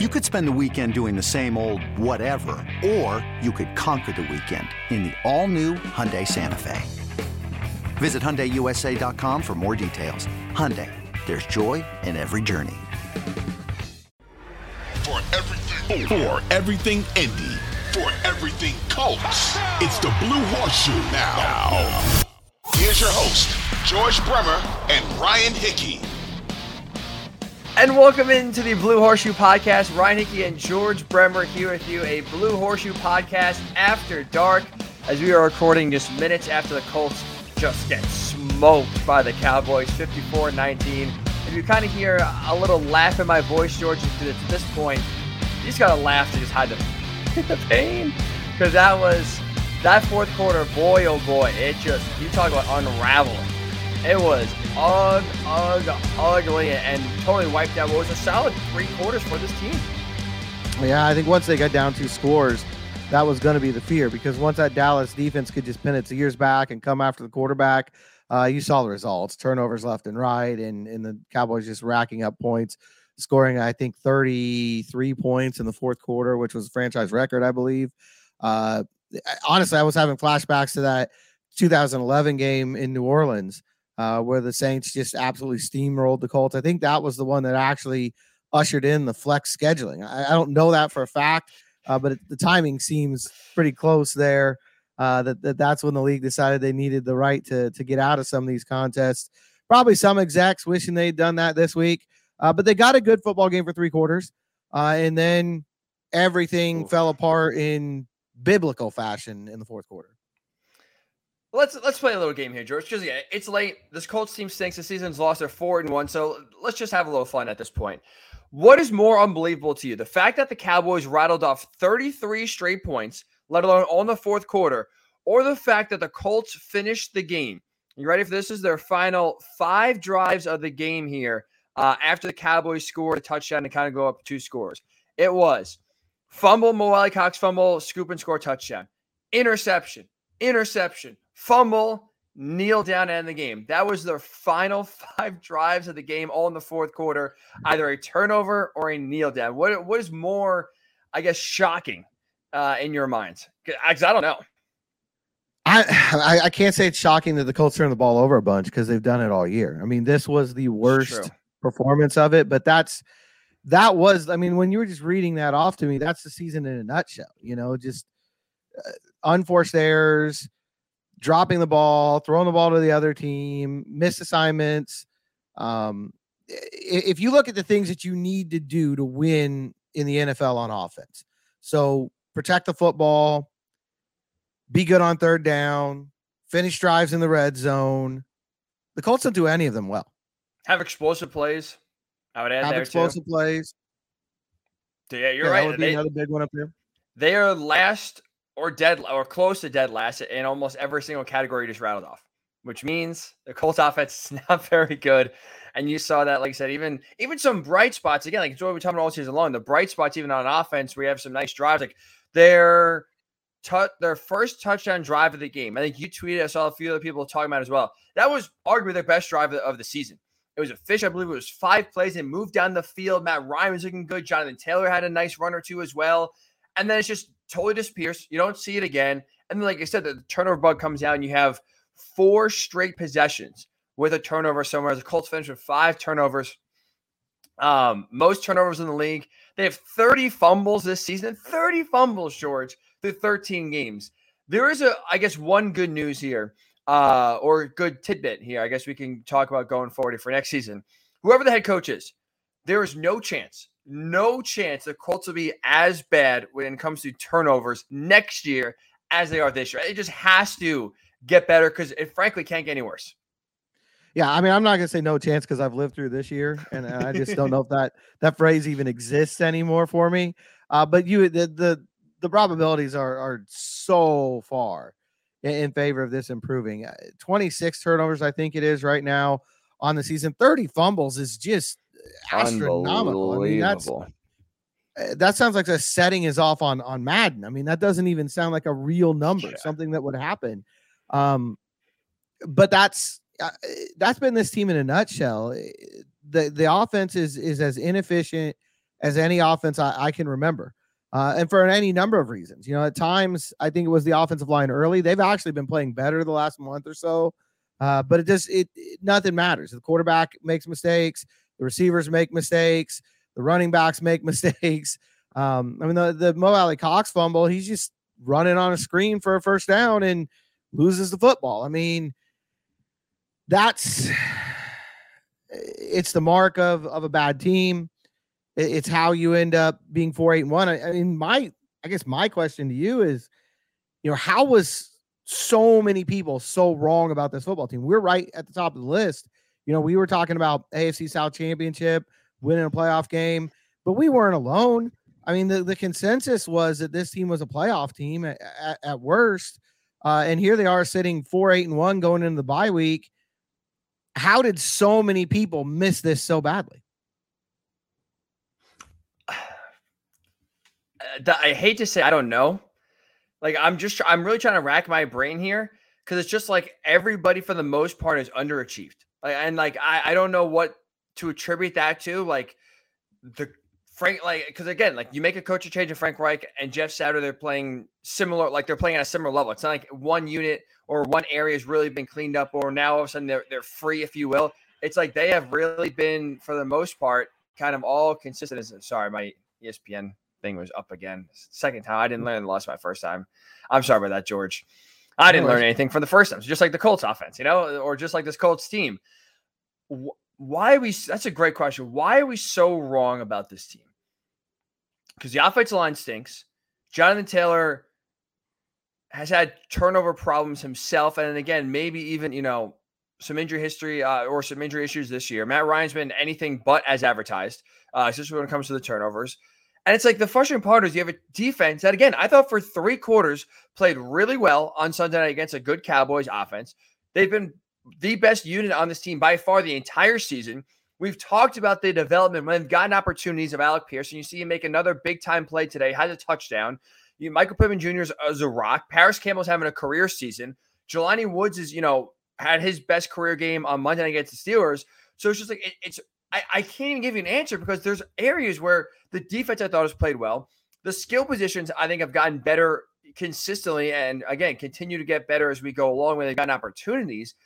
You could spend the weekend doing the same old whatever, or you could conquer the weekend in the all-new Hyundai Santa Fe. Visit HyundaiUSA.com for more details. Hyundai, there's joy in every journey. For everything, for everything Indy, for everything Colts, it's the Blue Horseshoe now. now. Here's your host, George Bremer and Ryan Hickey. And welcome into the Blue Horseshoe Podcast. Ryan Hickey and George Bremer here with you. A Blue Horseshoe Podcast after dark as we are recording just minutes after the Colts just get smoked by the Cowboys 54 19. If you kind of hear a little laugh in my voice, George, at this point, you just got to laugh to just hide the, the pain because that was that fourth quarter, boy, oh boy, it just, you talk about unraveling. It was ug, ug, ugly, and totally wiped out what was a solid three quarters for this team. Yeah, I think once they got down two scores, that was going to be the fear because once that Dallas defense could just pin its ears back and come after the quarterback, uh, you saw the results turnovers left and right, and, and the Cowboys just racking up points, scoring, I think, 33 points in the fourth quarter, which was a franchise record, I believe. Uh, honestly, I was having flashbacks to that 2011 game in New Orleans uh, where the Saints just absolutely steamrolled the Colts. I think that was the one that actually ushered in the flex scheduling. I, I don't know that for a fact, uh, but it, the timing seems pretty close there. Uh, that, that that's when the league decided they needed the right to to get out of some of these contests. Probably some execs wishing they'd done that this week, uh, but they got a good football game for three quarters, uh, and then everything fell apart in biblical fashion in the fourth quarter. Let's let's play a little game here, George. Because yeah, it's late. This Colts team stinks. The season's lost. They're four and one. So let's just have a little fun at this point. What is more unbelievable to you? The fact that the Cowboys rattled off 33 straight points, let alone on the fourth quarter, or the fact that the Colts finished the game. You ready for this? this is their final five drives of the game here uh, after the Cowboys scored a touchdown to kind of go up two scores. It was fumble, Mo Alie-Cox fumble, scoop and score touchdown, interception, interception, fumble, kneel down, and end the game. That was their final five drives of the game, all in the fourth quarter. Either a turnover or a kneel down. What what is more, I guess, shocking uh, in your minds? Because I don't know. I, I can't say it's shocking that the Colts turn the ball over a bunch because they've done it all year. I mean, this was the worst performance of it, but that's that was. I mean, when you were just reading that off to me, that's the season in a nutshell. You know, just uh, unforced errors, dropping the ball, throwing the ball to the other team, missed assignments. Um, if you look at the things that you need to do to win in the NFL on offense, so protect the football, be good on third down, finish drives in the red zone. The Colts don't do any of them well. Have explosive plays. I would add Have there explosive too. plays. Yeah, you're yeah, right. That would be they, another big one up there. They are last or dead or close to dead last in almost every single category just rattled off, which means the Colts offense is not very good. And you saw that, like I said, even even some bright spots again, like it's what we're talking about all season long. The bright spots, even on offense, we have some nice drives. Like their t- their first touchdown drive of the game. I think you tweeted. I saw a few other people talking about as well. That was arguably their best drive of the season. It was a fish. I believe it was five plays and moved down the field. Matt Ryan was looking good. Jonathan Taylor had a nice run or two as well. And then it's just totally disappears. You don't see it again. And then, like I said, the turnover bug comes out, you have four straight possessions with a turnover somewhere. The Colts finish with five turnovers. Um, most turnovers in the league. They have 30 fumbles this season. 30 fumbles, George, through 13 games. There is a, I guess, one good news here, uh, or good tidbit here. I guess we can talk about going forward for next season. Whoever the head coach is, there is no chance no chance the Colts will be as bad when it comes to turnovers next year as they are this year. It just has to get better because it frankly can't get any worse. Yeah, I mean, I'm not gonna say no chance because I've lived through this year, and I just don't know if that that phrase even exists anymore for me. Uh, but you, the the the probabilities are are so far in, in favor of this improving. Uh, 26 turnovers, I think it is right now on the season. 30 fumbles is just astronomical. I mean, that's eh, that sounds like the setting is off on on Madden. I mean, that doesn't even sound like a real number, yeah. something that would happen. Um, but that's uh, that's been this team in a nutshell. Eh, the the offense is is as inefficient as any offense I, I can remember. Uh, and for any number of reasons. You know, at times I think it was the offensive line early. They've actually been playing better the last month or so. Uh, but it just it, it, nothing matters. The quarterback makes mistakes, the receivers make mistakes, the running backs make mistakes. Um, I mean the the Mo Alie-Cox fumble, he's just running on a screen for a first down and loses the football. I mean, that's it's the mark of of a bad team. It's how you end up being four eight and one. I, I mean, my I guess my question to you is, you know, how was so many people so wrong about this football team? We're right at the top of the list. You know, we were talking about AFC South Championship, winning a playoff game, but we weren't alone. I mean, the, the consensus was that this team was a playoff team at, at, at worst. Uh, and here they are sitting four, eight, and one going into the bye week. How did so many people miss this so badly? I hate to say I don't know. Like I'm just I'm really trying to rack my brain here because it's just like everybody for the most part is underachieved. Like and like I I don't know what to attribute that to. Like the Frank like because again like you make a coach change in Frank Reich and Jeff Saturday they're playing similar like they're playing at a similar level. It's not like one unit or one area has really been cleaned up or now all of a sudden they're they're free if you will. It's like they have really been for the most part kind of all consistent. Uh, sorry, my ESPN thing was up again. Second time. I didn't learn the loss my first time. I'm sorry about that, George. I didn't learn anything from the first time. So just like the Colts offense, you know, or just like this Colts team. Why are we? That's a great question. Why are we so wrong about this team? Because the offensive line stinks. Jonathan Taylor has had turnover problems himself, and again, maybe even you know some injury history uh, or some injury issues this year. Matt Ryan's been anything but as advertised, uh, especially when it comes to the turnovers. And it's like the frustrating part is you have a defense that, again, I thought for three quarters played really well on Sunday night against a good Cowboys offense. They've been the best unit on this team by far the entire season. We've talked about the development when they've gotten opportunities of Alec and you see him make another big time play today, has a touchdown. You, Michael Pittman Jr. is a rock. Parris Campbell's having a career season. Jelani Woods is, you know, had his best career game on Monday night against the Steelers. So it's just like it, it's I, I can't even give you an answer because there's areas where the defense I thought has played well. The skill positions I think have gotten better consistently, and again continue to get better as we go along when they've gotten opportunities.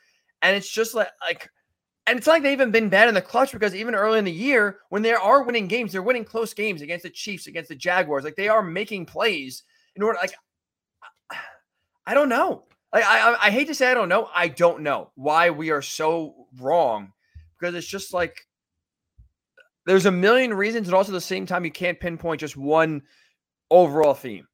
And it's just like like, and it's like they've even been bad in the clutch because even early in the year when they are winning games, they're winning close games against the Chiefs, against the Jaguars. Like they are making plays in order. Like I don't know. Like I I hate to say I don't know. I don't know why we are so wrong because it's just like there's a million reasons, and also at the same time, you can't pinpoint just one overall theme.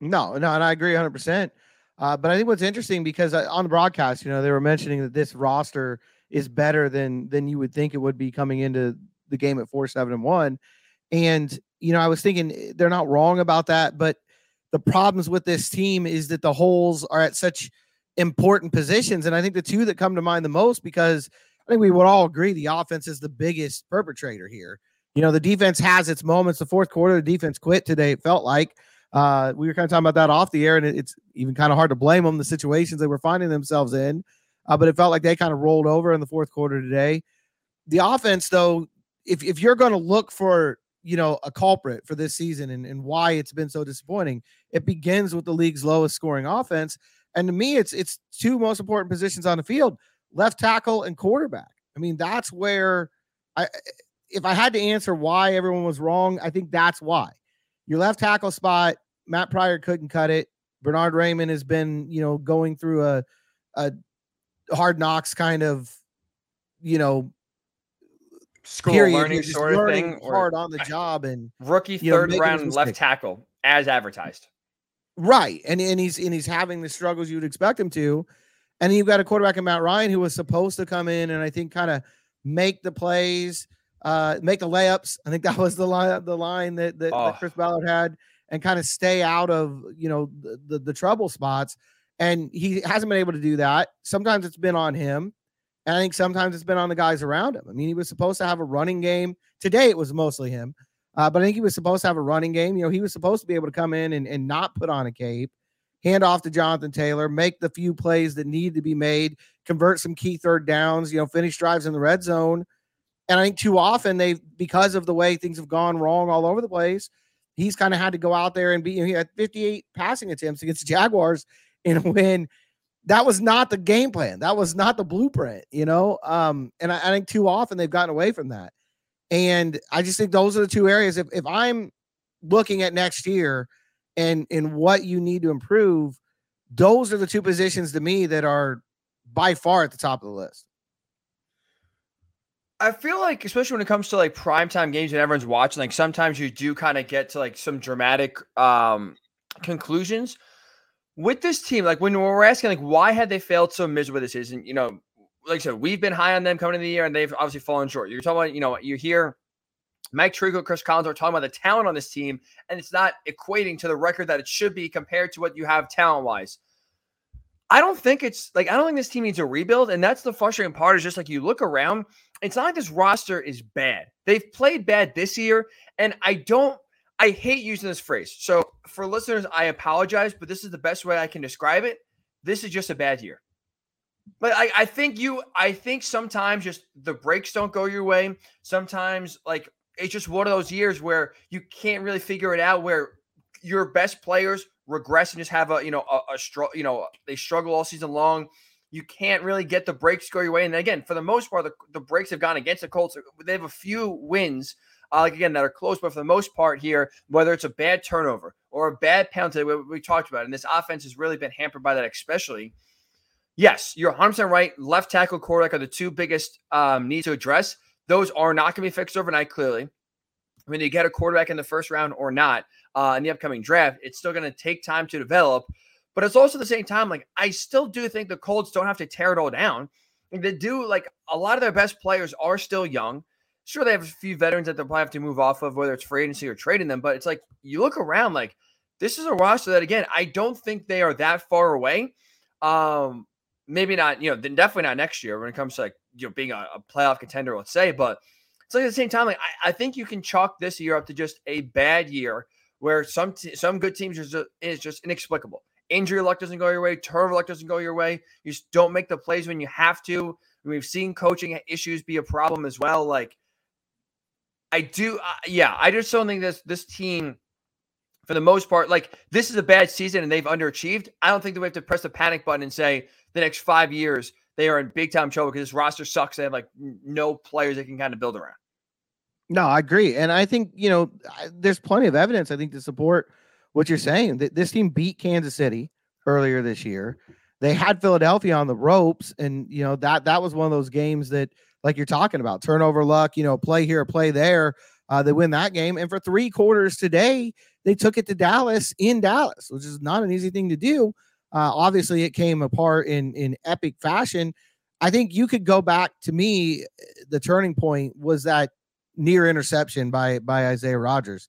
No, no, and I agree 100. Uh, But I think what's interesting because on the broadcast, you know, they were mentioning that this roster is better than than you would think it would be coming into the game at four, seven, and one. And you know, I was thinking eh, they're not wrong about that, but the problems with this team is that the holes are at such important positions. And I think the two that come to mind the most because I think we would all agree the offense is the biggest perpetrator here. You know, the defense has its moments. The fourth quarter, the defense quit today. It felt like uh, we were kind of talking about that off the air, and it's even kind of hard to blame them the situations they were finding themselves in. Uh, but it felt like they kind of rolled over in the fourth quarter today. The offense, though, if if you're going to look for you know a culprit for this season and, and why it's been so disappointing, it begins with the league's lowest scoring offense. And to me, it's it's two most important positions on the field left tackle and quarterback. I mean, that's where I if I had to answer why everyone was wrong, I think that's why. Your left tackle spot, Matt Pryor couldn't cut it. Bernhard Raimann has been, you know, going through a a hard knocks kind of, you know, school period. learning sort of thing, hard on the job and rookie third know, round left tackle as advertised. Right, and and he's and he's having the struggles you would expect him to, and then you've got a quarterback in Matt Ryan who was supposed to come in and I think kind of make the plays, uh, make the layups. I think that was the line, the line that, that, oh. that Chris Ballard had, and kind of stay out of you know the, the, the trouble spots. And he hasn't been able to do that. Sometimes it's been on him, and I think sometimes it's been on the guys around him. I mean, he was supposed to have a running game today. It was mostly him, uh, but I think he was supposed to have a running game. You know, he was supposed to be able to come in and, and not put on a cape hand off to Jonathan Taylor, make the few plays that need to be made, convert some key third downs, you know, finish drives in the red zone. And I think too often they, because of the way things have gone wrong all over the place, he's kind of had to go out there and be. You know, he had 58 passing attempts against the Jaguars in a win. That was not the game plan. That was not the blueprint, you know. Um, and I, I think too often they've gotten away from that. And I just think those are the two areas. If if I'm looking at next year and and what you need to improve, those are the two positions to me that are by far at the top of the list. I feel like, especially when it comes to like primetime games and everyone's watching, like sometimes you do kind of get to like some dramatic um conclusions with this team. Like when we're asking, like, why had they failed so miserably this season? You know, like I said, we've been high on them coming into the year and they've obviously fallen short. You're talking about, you know, you hear Mike Tirico, Chris Collins are talking about the talent on this team, and it's not equating to the record that it should be compared to what you have talent wise. I don't think it's like I don't think this team needs a rebuild, and that's the frustrating part. Is just like you look around, it's not like this roster is bad. They've played bad this year, and I don't. I hate using this phrase. So for listeners, I apologize, but this is the best way I can describe it. This is just a bad year. But I, I think you, I think sometimes just the breaks don't go your way. Sometimes like it's just one of those years where you can't really figure it out. Where your best players regress and just have a you know a, a struggle. You know they struggle all season long. You can't really get the breaks go your way. And again, for the most part, the, the breaks have gone against the Colts. They have a few wins, uh, like again, that are close, but for the most part here, whether it's a bad turnover or a bad penalty, we, we talked about, and this offense has really been hampered by that, especially. Yes, you're 100% right. Left tackle, quarterback are the two biggest um, needs to address. Those are not going to be fixed overnight, clearly. When you get a quarterback in the first round or not uh, in the upcoming draft, it's still going to take time to develop. But it's also the same time, like, I still do think the Colts don't have to tear it all down. They do, like, a lot of their best players are still young. Sure, they have a few veterans that they'll probably have to move off of, whether it's free agency or trading them. But it's like, you look around, like, this is a roster that, again, I don't think they are that far away. Um, maybe not, you know, then definitely not next year when it comes to like you know being a, a playoff contender, let's say. But it's like at the same time, like I, I, think you can chalk this year up to just a bad year where some some good teams is just, is just inexplicable. Injury luck doesn't go your way, turnover luck doesn't go your way. You just don't make the plays when you have to. We've seen coaching issues be a problem as well. Like I do, uh, yeah, I just don't think this this team for the most part, like this is a bad season and they've underachieved. I don't think that we have to press the panic button and say the next five years they are in big time trouble because this roster sucks. They have like no players they can kind of build around. No, I agree, and I think you know there's plenty of evidence I think to support what you're saying. That this team beat Kansas City earlier this year. They had Philadelphia on the ropes, and you know that that was one of those games that, like you're talking about, turnover luck. You know, play here, play there. Uh, they win that game, and for three quarters today, they took it to Dallas in Dallas, which is not an easy thing to do. Uh, obviously, it came apart in in epic fashion. I think you could go back to me. The turning point was that near interception by by Isaiah Rodgers,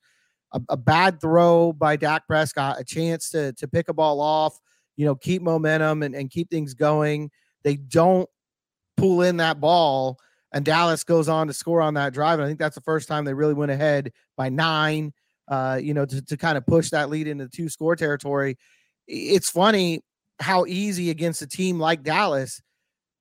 a, a bad throw by Dak Prescott, a chance to to pick a ball off, you know, keep momentum and, and keep things going. They don't pull in that ball, and Dallas goes on to score on that drive. And I think that's the first time they really went ahead by nine uh, you know, to, to kind of push that lead into two score territory. It's funny how easy against a team like Dallas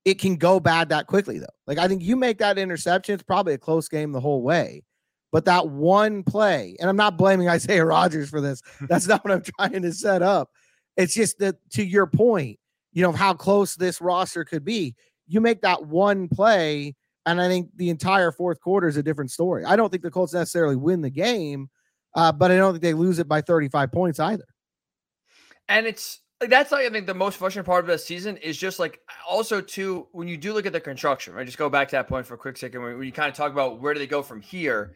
it can go bad that quickly, though. Like, I think you make that interception, it's probably a close game the whole way. But that one play, and I'm not blaming Isaiah Rodgers for this. That's not what I'm trying to set up. It's just that to your point, you know, how close this roster could be. You make that one play, and I think the entire fourth quarter is a different story. I don't think the Colts necessarily win the game, uh, but I don't think they lose it by 35 points either. And it's like that's like I think the most frustrating part of the season is just like also too when you do look at the construction, right? Just go back to that point for a quick second when, you kind of talk about where do they go from here.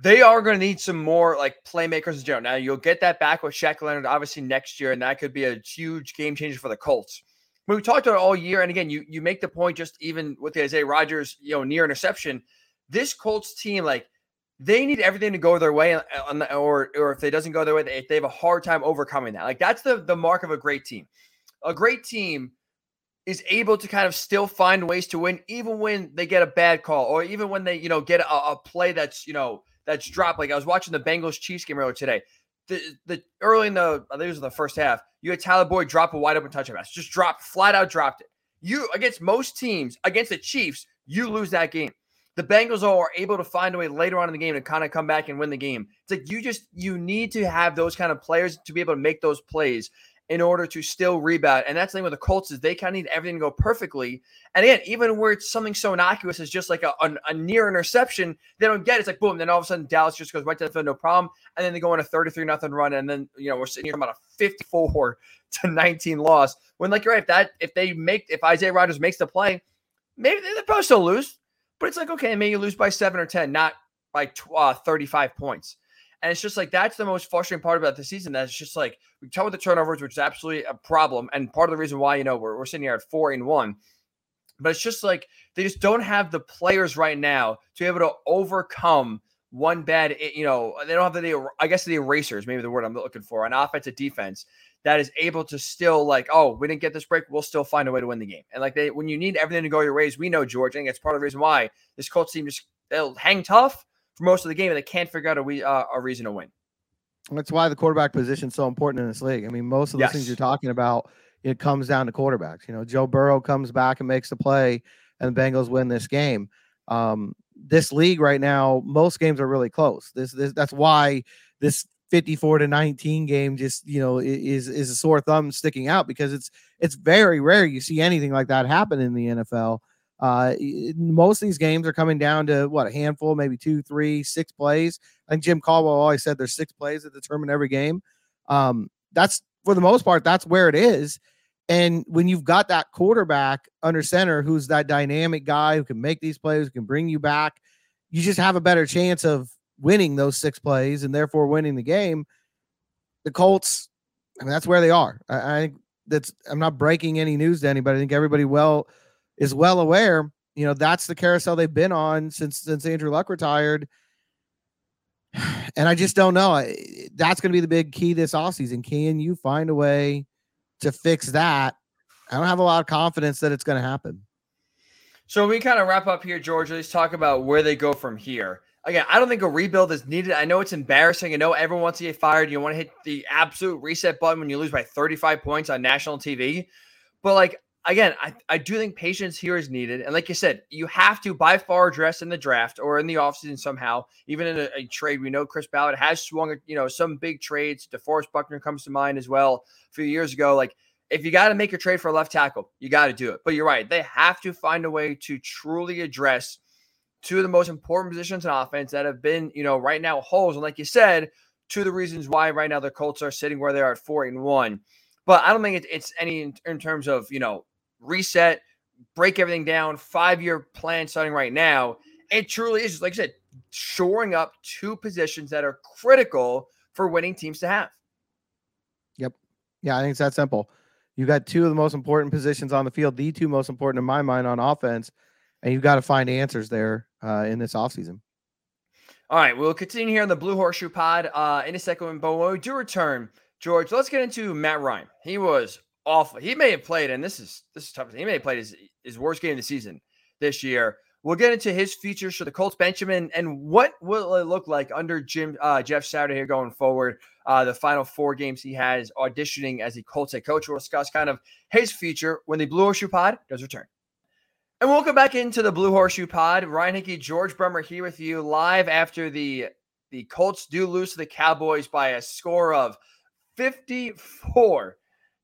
They are going to need some more like playmakers in general. Now you'll get that back with Shaq Leonard obviously next year, and that could be a huge game changer for the Colts. But we talked about it all year, and again, you you make the point just even with the Isaiah Rodgers, you know, near interception. This Colts team, like they need everything to go their way, uh, the, or or if it doesn't go their way, they, they have a hard time overcoming that. Like that's the the mark of a great team. A great team is able to kind of still find ways to win, even when they get a bad call, or even when they you know get a, a play that's you know that's dropped. Like I was watching the Bengals Chiefs game earlier today. The the early in the I think it was the first half, you had Tyler Boyd drop a wide open touchdown pass, just dropped flat out dropped it. You against most teams against the Chiefs, you lose that game. The Bengals are able to find a way later on in the game to kind of come back and win the game. It's like you just you need to have those kind of players to be able to make those plays in order to still rebound. And that's the thing with the Colts is they kind of need everything to go perfectly. And again, even where it's something so innocuous as just like a, a, a, near interception, they don't get it. It's like boom, then all of a sudden Dallas just goes right to the field, no problem. And then they go on a 33 nothing run, and then you know we're sitting here about a 54 to 19 loss. When like you're right, if that if they make if Isaiah Rodgers makes the play, maybe they're supposed to lose. But it's like okay, maybe you lose by seven or ten, not by uh, 35 points. And it's just like that's the most frustrating part about the season. That's just like we talk about the turnovers, which is absolutely a problem, and part of the reason why you know we're, we're sitting here at four and one. But it's just like they just don't have the players right now to be able to overcome one bad. Eh, you know, they don't have the I guess the erasers, maybe the word I'm looking for, an offensive defense that is able to still like, oh, we didn't get this break, we'll still find a way to win the game. And like they, when you need everything to go your ways, we know George. I think it's part of the reason why this Colts team just they'll hang tough for most of the game, and they can't figure out a, uh, a reason to win. That's why the quarterback position is so important in this league. I mean, most of the yes. things you're talking about, it comes down to quarterbacks. You know, Joe Burrow comes back and makes the play, and the Bengals win this game. Um, this league right now, most games are really close. This, this that's why this 54 to 19 game just you know is is a sore thumb sticking out because it's it's very rare you see anything like that happen in the NFL. Uh, most of these games are coming down to what a handful, maybe two, three, six plays. I think Jim Caldwell always said there's six plays that determine every game. Um, that's for the most part, that's where it is. And when you've got that quarterback under center who's that dynamic guy who can make these plays, who can bring you back, you just have a better chance of winning those six plays and therefore winning the game. The Colts, I mean, that's where they are. I, think that's I'm not breaking any news to anybody. I think everybody well is well aware, you know, that's the carousel they've been on since since Andrew Luck retired. And I just don't know. That's going to be the big key this offseason. Can you find a way to fix that? I don't have a lot of confidence that it's going to happen. So we kind of wrap up here, George. Let's talk about where they go from here. Again, I don't think a rebuild is needed. I know it's embarrassing. I know everyone wants to get fired. You want to hit the absolute reset button when you lose by 35 points on national TV. But like again, I, I do think patience here is needed. And like you said, you have to by far address in the draft or in the offseason somehow, even in a, a, trade. We know Chris Ballard has swung, you know, some big trades. DeForest Buckner comes to mind as well a few years ago. Like, if you got to make a trade for a left tackle, you got to do it. But you're right. They have to find a way to truly address two of the most important positions in offense that have been, you know, right now holes. And like you said, two of the reasons why right now the Colts are sitting where they are at four and one. But I don't think it's any in, in terms of, you know, reset, break everything down, five year plan starting right now. It truly is, just, like I said, shoring up two positions that are critical for winning teams to have. Yep. Yeah, I think it's that simple. You got two of the most important positions on the field, the two most important in my mind on offense, and you've got to find answers there uh, in this offseason. All right, we'll continue here on the Blue Horseshoe Pod uh, in a second. When we do return, George, let's get into Matt Ryan. He was awful. He may have played, and this is this is tough. He may have played his, his worst game of the season this year. We'll get into his features for the Colts Benjamin and what will it look like under Jim uh, Jeff Saturday here going forward. Uh, the final four games he has auditioning as a Colts head coach. We'll discuss kind of his future when the Blue Horseshoe Pod does return. And welcome back into the Blue Horseshoe Pod. Ryan Hickey, George Bremer here with you live after the the Colts do lose to the Cowboys by a score of 54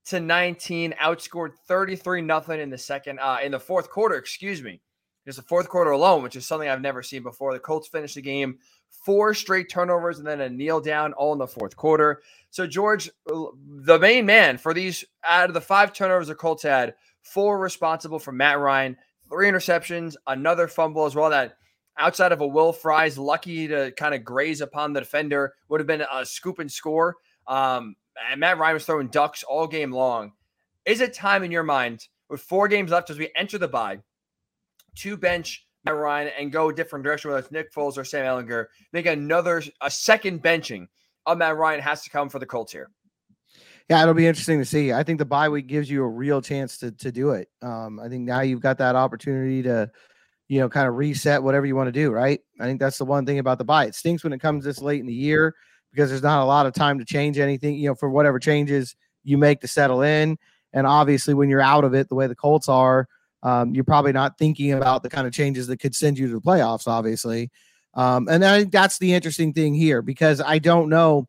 to 19, outscored 33 nothing in the second uh in the fourth quarter, excuse me. Just the fourth quarter alone, which is something I've never seen before. The Colts finished the game four straight turnovers and then a kneel down all in the fourth quarter. So George, the main man for these out of the five turnovers the Colts had, four responsible for Matt Ryan, three interceptions, another fumble as well. That outside of a Will Fries lucky to kind of graze upon the defender would have been a scoop and score. Um, and Matt Ryan was throwing ducks all game long. Is it time in your mind, with four games left as we enter the bye, to bench Matt Ryan and go a different direction, whether it's Nick Foles or Sam Ehlinger, make another a second benching of Matt Ryan has to come for the Colts here. Yeah, it'll be interesting to see. I think the bye week gives you a real chance to to do it. Um, I think now you've got that opportunity to, you know, kind of reset whatever you want to do. Right. I think that's the one thing about the bye. It stinks when it comes this late in the year because there's not a lot of time to change anything, you know, for whatever changes you make to settle in. And obviously, when you're out of it, the way the Colts are, um, you're probably not thinking about the kind of changes that could send you to the playoffs, obviously. Um, and I think that's the interesting thing here because I don't know.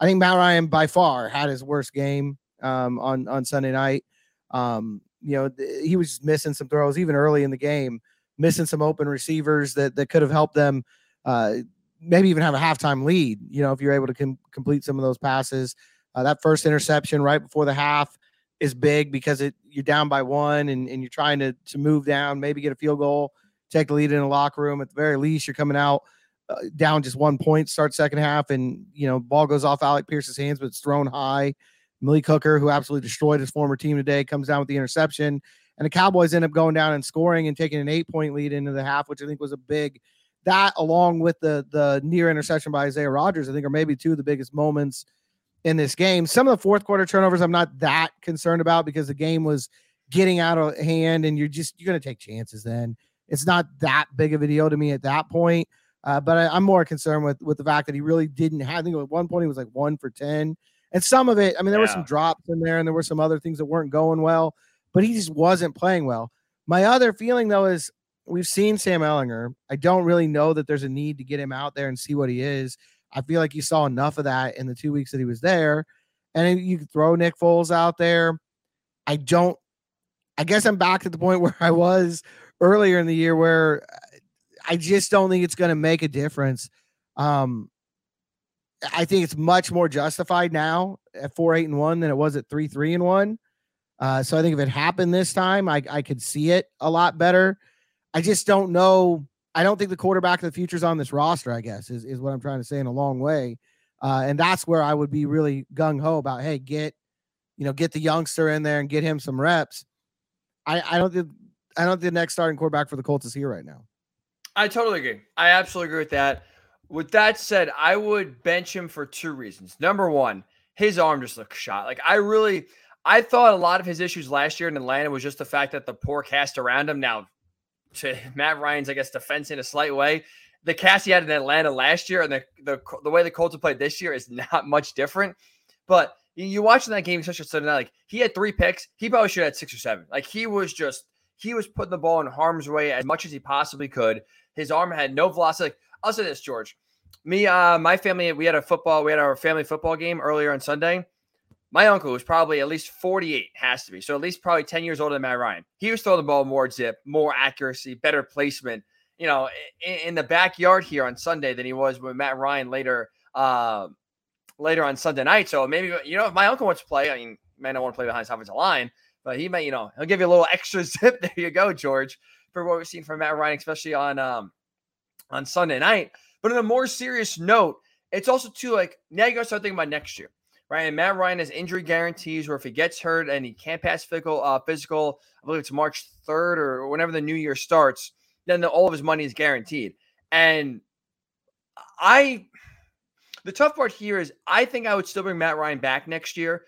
I think Matt Ryan by far had his worst game um, on on Sunday night. Um, you know, th- he was missing some throws even early in the game, missing some open receivers that that could have helped them. Uh, maybe even have a halftime lead. You know, if you're able to com- complete some of those passes, uh, that first interception right before the half is big because it you're down by one and, and you're trying to to move down, maybe get a field goal, take the lead in the locker room. At the very least, you're coming out uh, down just one point, start second half, and you know ball goes off Alec Pierce's hands, but it's thrown high. Malik Hooker, who absolutely destroyed his former team today, comes down with the interception, and the Cowboys end up going down and scoring and taking an eight point lead into the half, which I think was a big. That along with the the near interception by Isaiah Rodgers, I think are maybe two of the biggest moments in this game. Some of the fourth quarter turnovers I'm not that concerned about because the game was getting out of hand and you're just you're to take chances then. It's not that big of a deal to me at that point. Uh, but I, am more concerned with with the fact that he really didn't have. I think at one point he was like one for ten, and some of it. I mean, there yeah. were some drops in there, and there were some other things that weren't going well, but he just wasn't playing well. My other feeling though is we've seen Sam Ehlinger. I don't really know that there's a need to get him out there and see what he is. I feel like you saw enough of that in the two weeks that he was there. And you could throw Nick Foles out there. I don't, I guess I'm back to the point where I was earlier in the year where I just don't think it's going to make a difference. Um, I think it's much more justified now at four, eight, and one than it was at three, three, and one. Uh, so I think if it happened this time, I, I could see it a lot better. I just don't know I don't think the quarterback of the future is on this roster, I guess, is, is what I'm trying to say in a long way. Uh, and that's where I would be really gung ho about, hey, get, you know, get the youngster in there and get him some reps. I, I don't think I don't think the next starting quarterback for the Colts is here right now. I totally agree. I absolutely agree with that. With that said, I would bench him for two reasons. Number one, his arm just looks shot. Like I really I thought a lot of his issues last year in Atlanta was just the fact that the poor cast around him. Now, to Matt Ryan's, I guess, defense in a slight way. The cast he had in Atlanta last year and the, the, the way the Colts have played this year is not much different. But you watching that game, especially Sunday night, like he had three picks. He probably should have had six or seven. Like he was just, he was putting the ball in harm's way as much as he possibly could. His arm had no velocity. Like, I'll say this, George. Me, uh, my family, we had a football, we had our family football game earlier on Sunday my uncle was probably at least 48, has to be. So at least probably 10 years older than Matt Ryan. He was throwing the ball more zip, more accuracy, better placement, you know, in, in the backyard here on Sunday than he was with Matt Ryan later um, later on Sunday night. So maybe, you know, if my uncle wants to play, I mean, man, I want to play behind his offensive line, but he may, you know, he'll give you a little extra zip. There you go, George, for what we've seen from Matt Ryan, especially on um on Sunday night. But on a more serious note, it's also too like now you got to start thinking about next year right? And Matt Ryan has injury guarantees where if he gets hurt and he can't pass physical, uh, physical, I believe it's March 3rd or whenever the new year starts, then the, all of his money is guaranteed. And I, the tough part here is I think I would still bring Matt Ryan back next year,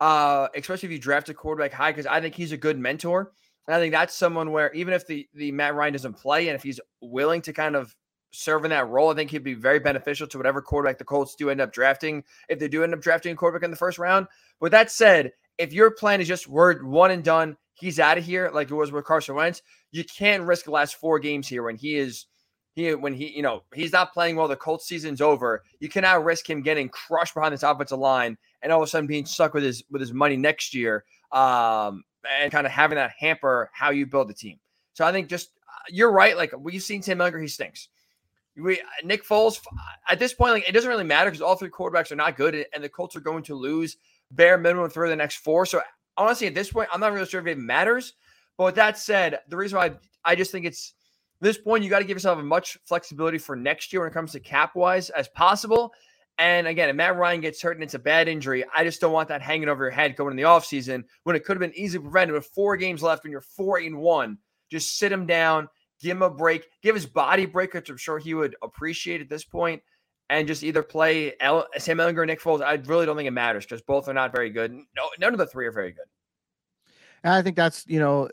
uh, especially if you draft a quarterback high, because I think he's a good mentor. And I think that's someone where even if the the Matt Ryan doesn't play and if he's willing to kind of serve in that role. I think he'd be very beneficial to whatever quarterback the Colts do end up drafting, if they do end up drafting a quarterback in the first round. With that said, if your plan is just word one and done, he's out of here, like it was with Carson Wentz, you can't risk the last four games here when he is he when he you know he's not playing well. The Colts season's over. You cannot risk him getting crushed behind this offensive line and all of a sudden being stuck with his with his money next year, um, and kind of having that hamper how you build the team. So I think just uh, you're right. Like we've seen Tim Miller, he stinks. We Nick Foles at this point, like it doesn't really matter because all three quarterbacks are not good, and the Colts are going to lose bare minimum for the next four. So honestly, at this point, I'm not really sure if it matters. But with that said, the reason why I, I just think it's this point, you got to give yourself as much flexibility for next year when it comes to cap wise as possible. And again, if Matt Ryan gets hurt and it's a bad injury, I just don't want that hanging over your head going in the offseason when it could have been easily prevented with four games left when you're four and one. Just sit him down, give him a break, give his body break, which I'm sure he would appreciate at this point, and just either play El- Sam Ehlinger or Nick Foles. I really don't think it matters because both are not very good. No, none of the three are very good. And I think that's you know,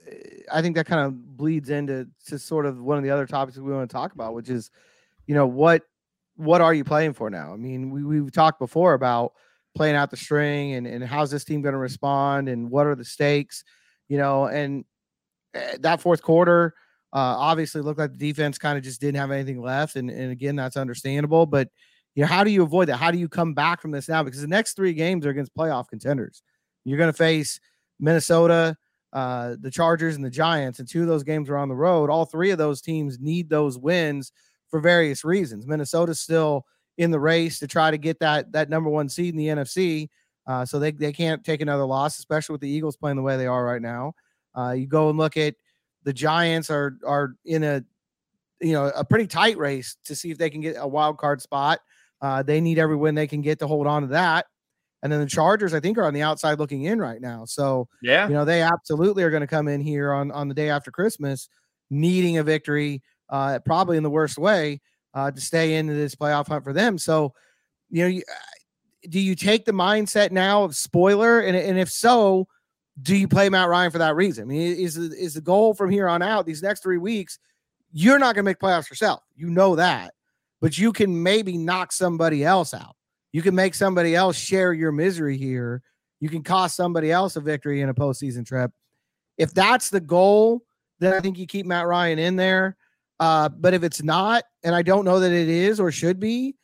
I think that kind of bleeds into to sort of one of the other topics we want to talk about, which is, you know, what what are you playing for now? I mean, we we've talked before about playing out the string and and how's this team going to respond and what are the stakes, you know, and eh, that fourth quarter uh, obviously looked like the defense kind of just didn't have anything left, and and again that's understandable. But you know, how do you avoid that? How do you come back from this now? Because the next three games are against playoff contenders. You're going to face Minnesota, uh, the Chargers, and the Giants, and two of those games are on the road. All three of those teams need those wins for various reasons. Minnesota's still in the race to try to get that that number one seed in the NFC. Uh, so they, they can't take another loss, especially with the Eagles playing the way they are right now. Uh, you go and look at the Giants are are in a you know a pretty tight race to see if they can get a wild card spot. Uh, they need every win they can get to hold on to that. And then the Chargers, I think, are on the outside looking in right now. So yeah, you know they absolutely are going to come in here on on the day after Christmas, needing a victory, uh, probably in the worst way, uh, to stay into this playoff hunt for them. So, you know, you, do you take the mindset now of spoiler? And, and if so, do you play Matt Ryan for that reason? I mean, is is the goal from here on out these next three weeks? You're not going to make playoffs yourself. You know that, but you can maybe knock somebody else out. You can make somebody else share your misery here. You can cost somebody else a victory in a postseason trip. If that's the goal, then I think you keep Matt Ryan in there. Uh, but if it's not, and I don't know that it is or should be,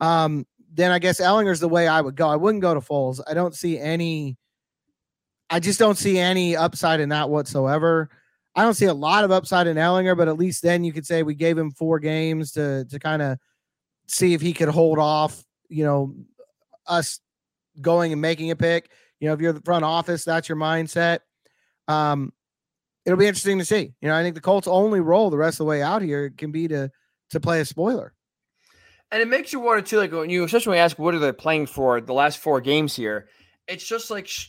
um, then I guess Ehlinger's the way I would go. I wouldn't go to Foles. I don't see any. I just don't see any upside in that whatsoever. I don't see a lot of upside in Ellinger, but at least then you could say we gave him four games to to kind of see if he could hold off, you know, us going and making a pick. You know, if you're the front office, that's your mindset. Um, it'll be interesting to see. You know, I think the Colts' only role the rest of the way out here can be to to play a spoiler. And it makes you wonder too, like when you, especially when you ask, what are they playing for the last four games here? It's just like sh-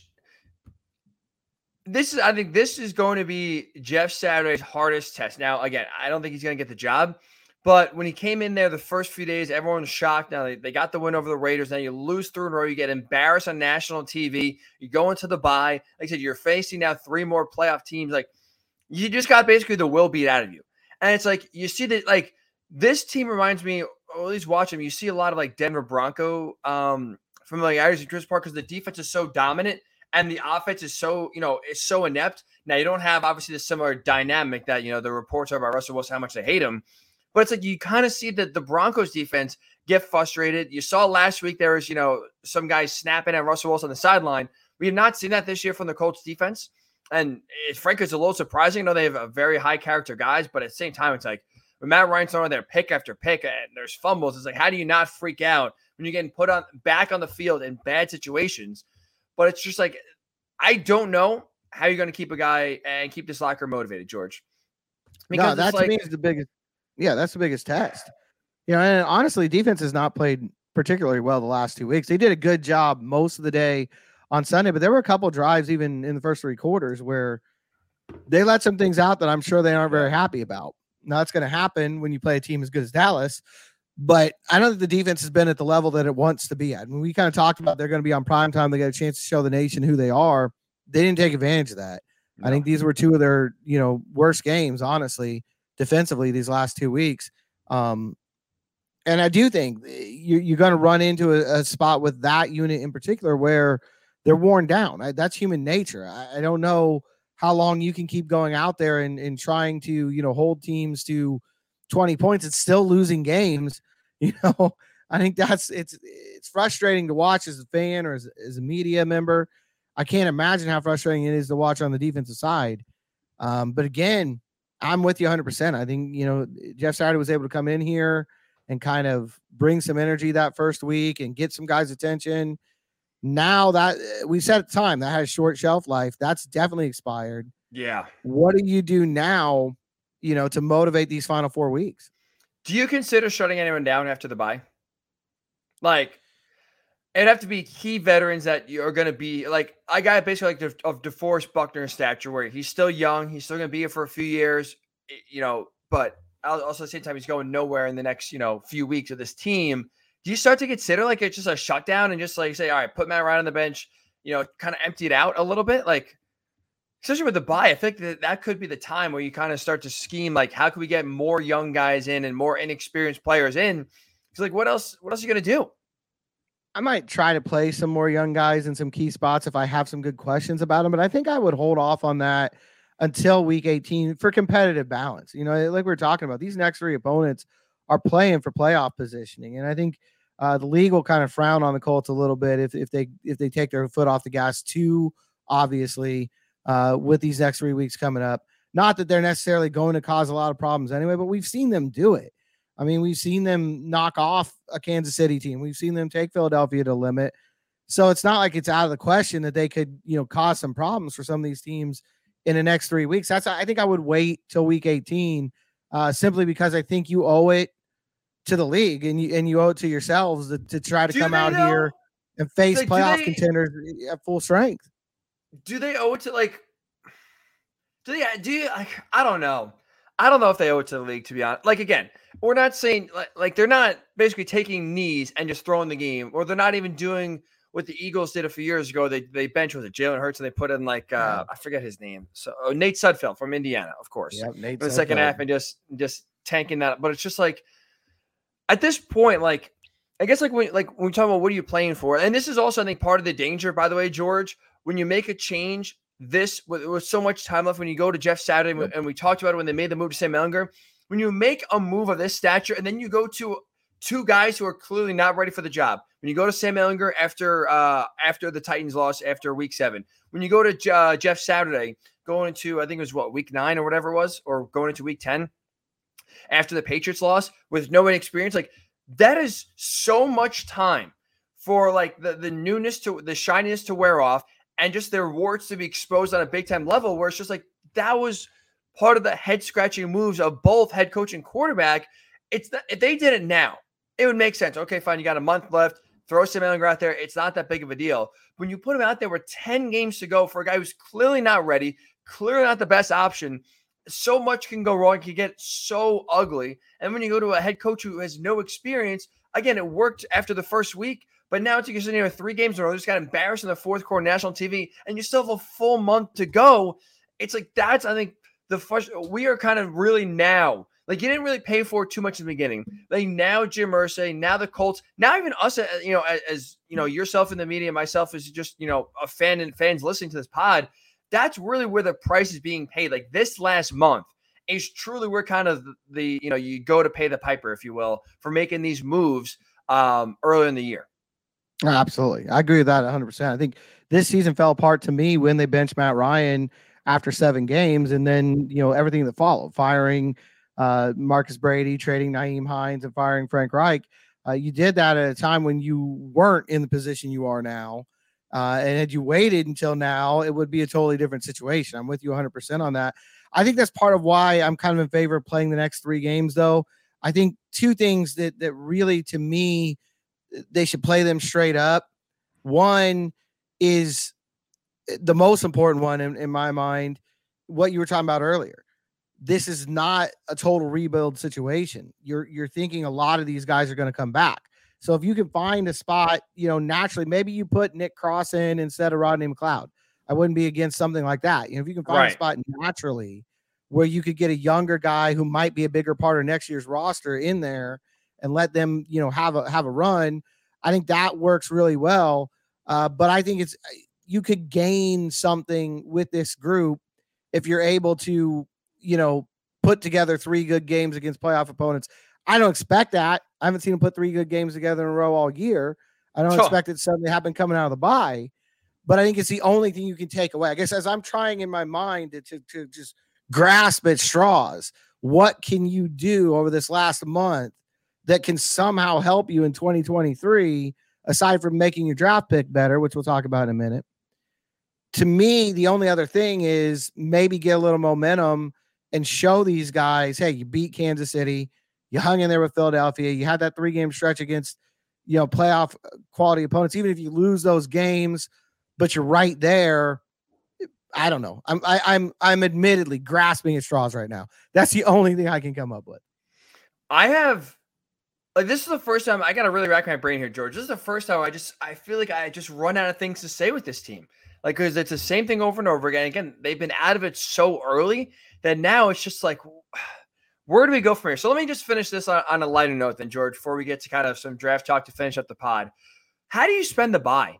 this is. I think this is going to be Jeff Saturday's hardest test. Now, again, I don't think he's going to get the job, but when he came in there the first few days, everyone was shocked. Now they, they got the win over the Raiders. Now you lose through in a row. You get embarrassed on national TV. You go into the bye. Like I said, you're facing now three more playoff teams. Like you just got basically the will beat out of you. And it's like you see that like this team reminds me, or at least watch them, you see a lot of like Denver Bronco um familiarities and Chris Park because the defense is so dominant and the offense is so, you know, is so inept. Now you don't have obviously the similar dynamic that you know the reports are about Russell Wilson, how much they hate him. But it's like you kind of see that the Broncos defense get frustrated. You saw last week there was, you know, some guys snapping at Russell Wilson on the sideline. We have not seen that this year from the Colts defense. And it, frankly, it's a little surprising. I know they have a very high character guys, but at the same time, it's like when Matt Ryan's throwing there pick after pick and there's fumbles, it's like, how do you not freak out when you're getting put on back on the field in bad situations? But it's just like, I don't know how you're going to keep a guy and keep this locker motivated, George. Because no, that to like, me is the biggest. Yeah, that's the biggest test. You know, and honestly, defense has not played particularly well the last two weeks. They did a good job most of the day on Sunday, but there were a couple drives even in the first three quarters where they let some things out that I'm sure they aren't very happy about. Now that's going to happen when you play a team as good as Dallas, but I don't think the defense has been at the level that it wants to be at. When we kind of talked about they're going to be on prime time, they get a chance to show the nation who they are. They didn't take advantage of that. No. I think these were two of their, you know, worst games, honestly, defensively these last two weeks. Um, and I do think eh, you, you're going to run into a, a, spot with that unit in particular where they're worn down. I, that's human nature. I, I, don't know how long you can keep going out there and, and trying to, you know, hold teams to 20 points. It's still losing games. You know, I think that's it's it's frustrating to watch as a fan or as, as a media member. I can't imagine how frustrating it is to watch on the defensive side. Um, but again, I'm with you 100%. I think, you know, Jeff Saturday was able to come in here and kind of bring some energy that first week and get some guys' attention now that we said at the time that has short shelf life, that's definitely expired. Yeah. What do you do now, you know, to motivate these final four weeks? Do you consider shutting anyone down after the bye? Like, it'd have to be key veterans that you are going to be like I got basically like the, of DeForest Buckner stature, where he's still young, he's still going to be here for a few years, you know, but also at the same time he's going nowhere in the next you know few weeks of this team do you start to consider like it's just a shutdown and just like say, all right, put Matt Ryan on the bench, you know, kind of empty it out a little bit? Like, especially with the buy, I think that that could be the time where you kind of start to scheme like, how can we get more young guys in and more inexperienced players in? Because like, what else? What else are you gonna do? I might try to play some more young guys in some key spots if I have some good questions about them, but I think I would hold off on that until week 18 for competitive balance. You know, like we are talking about, these next three opponents are playing for playoff positioning. And I think uh, the league will kind of frown on the Colts a little bit if, if they if they take their foot off the gas too obviously uh, with these next three weeks coming up. Not that they're necessarily going to cause a lot of problems anyway, but we've seen them do it. I mean, we've seen them knock off a Kansas City team. We've seen them take Philadelphia to limit. So it's not like it's out of the question that they could, you know, cause some problems for some of these teams in the next three weeks. That's I think I would wait till week 18, uh, simply because I think you owe it to the league and you and you owe it to yourselves to, to try to do come out know? here and face like, playoff they, contenders at full strength. Do they owe it to like? Do they? Do you like? I don't know. I don't know if they owe it to the league. To be honest, like again, we're not saying like, like they're not basically taking knees and just throwing the game, or they're not even doing what the Eagles did a few years ago. They they bench with it Jalen Hurts and they put in like uh, I forget his name. So oh, Nate Sudfeld from Indiana, of course. Yeah, Nate. the second half and just just tanking that. But it's just like at this point, like I guess like when like when we talk about what are you playing for, and this is also I think part of the danger, by the way, George, when you make a change. This with, with so much time left when you go to Jeff Saturday, yep. and we talked about it when they made the move to Sam Ehlinger. When you make a move of this stature, and then you go to two guys who are clearly not ready for the job. When you go to Sam Ehlinger after uh, after the Titans loss after Week Seven, when you go to uh, Jeff Saturday going into I think it was what Week Nine or whatever it was, or going into Week Ten after the Patriots loss with no experience, like that is so much time for like the the newness to the shininess to wear off and just their warts to be exposed on a big time level where it's just like that was part of the head scratching moves of both head coach and quarterback. It's that if they did it now, it would make sense. Okay, fine. You got a month left. Throw Sam Ehlinger out there. It's not that big of a deal. When you put him out there with 10 games to go for a guy who's clearly not ready, clearly not the best option, so much can go wrong. Can get so ugly. And when you go to a head coach who has no experience, again, it worked after the first week, but now it's because you know three games in a row, just got embarrassed in the fourth quarter national TV, and you still have a full month to go. It's like that's I think the first we are kind of really now like you didn't really pay for too much in the beginning. Like now, Jim Irsay, now the Colts, now even us, uh, you know, as, as you know, yourself in the media, myself as just you know a fan and fans listening to this pod. That's really where the price is being paid. Like this last month is truly where kind of the, you know you go to pay the piper, if you will, for making these moves um earlier in the year. Absolutely, I agree with that 100. percent I think this season fell apart to me when they benched Matt Ryan after seven games, and then you know everything that followed, firing uh, Marcus Brady, trading Nyheim Hines, and firing Frank Reich. Uh, you did that at a time when you weren't in the position you are now. Uh, and had you waited until now, it would be a totally different situation. I'm with you 100% on that. I think that's part of why I'm kind of in favor of playing the next three games, though. I think two things that that really, to me, they should play them straight up. One is eh, the most important one in, in my mind, what you were talking about earlier this is not a total rebuild situation. You're you're thinking a lot of these guys are going to come back. So if you can find a spot, you know, naturally, maybe you put Nick Cross in instead of Rodney McLeod. I wouldn't be against something like that. You know, if you can find right. a spot naturally where you could get a younger guy who might be a bigger part of next year's roster in there and let them, you know, have a have a run, I think that works really well. Uh, but I think it's you could gain something with this group if you're able to you know, put together three good games against playoff opponents. I don't expect that. I haven't seen him put three good games together in a row all year. I don't expect it to suddenly happen coming out of the bye. But I think it's the only thing you can take away. I guess as I'm trying in my mind to, to, to just grasp at straws, what can you do over this last month that can somehow help you in 2023, aside from making your draft pick better, which we'll talk about in a minute? To me, the only other thing is maybe get a little momentum and show these guys, hey, you beat Kansas City, you hung in there with Philadelphia, you had that three game stretch against, you know, playoff uh, quality opponents. Even if you lose those games, but you're right there. I don't know. I'm I, am i am i am admittedly grasping at straws right now. That's the only thing I can come up with. I have like this is the first time I gotta really rack my brain here, George. This is the first time I just I feel like I just run out of things to say with this team. Like because it's the same thing over and over again. Again, they've been out of it so early that now it's just like, where do we go from here? So let me just finish this on, on a lighter note, then, George, before we get to kind of some draft talk to finish up the pod. How do you spend the bye?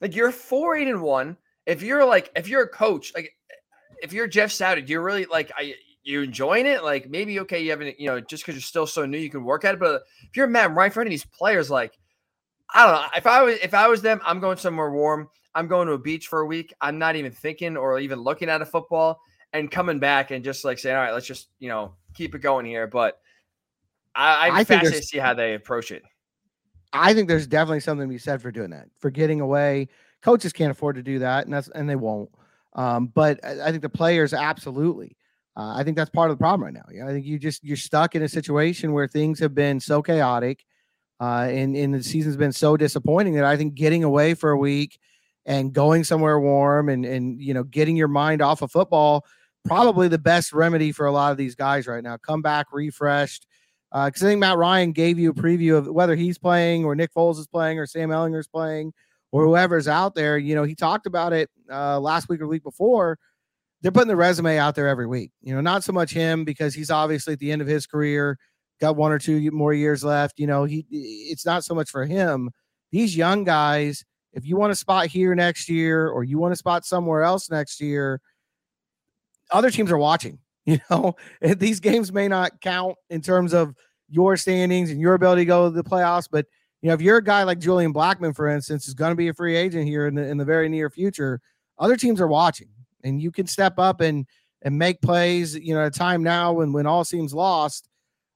Like you're four, eight, and one. If you're like, if you're a coach, like if you're Jeff Saturday, do you really like? I you enjoying it? Like maybe okay, you haven't, you know, just because you're still so new, you can work at it. But if you're Matt Ryan for any of these players, like I don't know. If I was if I was them, I'm going somewhere warm. I'm going to a beach for a week. I'm not even thinking or even looking at a football and coming back and just like saying, all right, let's just you know keep it going here. But I, I'm I fascinated to see how they approach it. I think there's definitely something to be said for doing that, for getting away. Coaches can't afford to do that, and that's and they won't. Um, but I think the players absolutely. Uh, I think that's part of the problem right now. Yeah, I think you just you're stuck in a situation where things have been so chaotic, uh, and and the season's been so disappointing that I think getting away for a week and going somewhere warm and and you know getting your mind off of football probably the best remedy for a lot of these guys right now. Come back refreshed. Because uh, I think Matt Ryan gave you a preview of whether he's playing or Nick Foles is playing or Sam Ehlinger's playing or whoever's out there. You know, he talked about it uh, last week or week before. They're putting the resume out there every week. You know, not so much him because he's obviously at the end of his career, got one or two more years left. You know, he it's not so much for him. These young guys, if you want a spot here next year or you want a spot somewhere else next year, other teams are watching. You know, these games may not count in terms of your standings and your ability to go to the playoffs, but you know, if you're a guy like Julian Blackmon, for instance, is going to be a free agent here in the in the very near future, other teams are watching, and you can step up and and make plays. You know, at a time now when when all seems lost,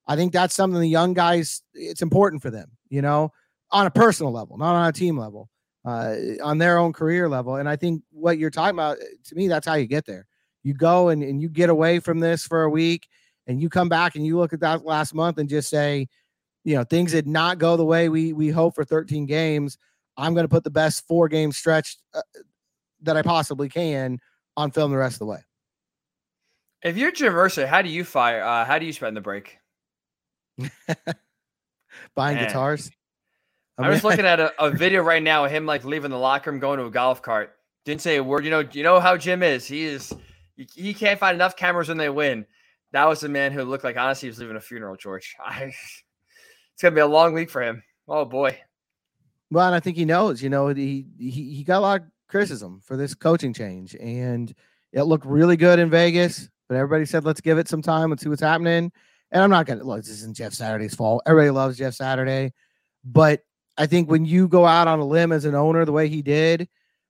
I think that's something the young guys. It's important for them. You know, on a personal level, not on a team level, uh, on their own career level. And I think what you're talking about, to me, that's how you get there you go and, and you get away from this for a week and you come back and you look at that last month and just say, you know, things did not go the way we we hope for 13 games. I'm going to put the best four game stretch uh, that I possibly can on film the rest of the way. If you're Jim Irsay, how do you fire? Uh, how do you spend the break? Buying Man. guitars. I, mean, I was looking at a, a, video right now of him like leaving the locker room, going to a golf cart. Didn't say a word. You know, you know how Jim is. He is he can't find enough cameras when they win. That was the man who looked like honestly he was leaving a funeral, George. I, it's gonna be a long week for him. Oh boy. Well, and I think he knows, you know, he, he he got a lot of criticism for this coaching change, and it looked really good in Vegas, but everybody said let's give it some time and see what's happening. And I'm not gonna look, this isn't Jeff Saturday's fault. Everybody loves Jeff Saturday, but I think when you go out on a limb as an owner the way he did,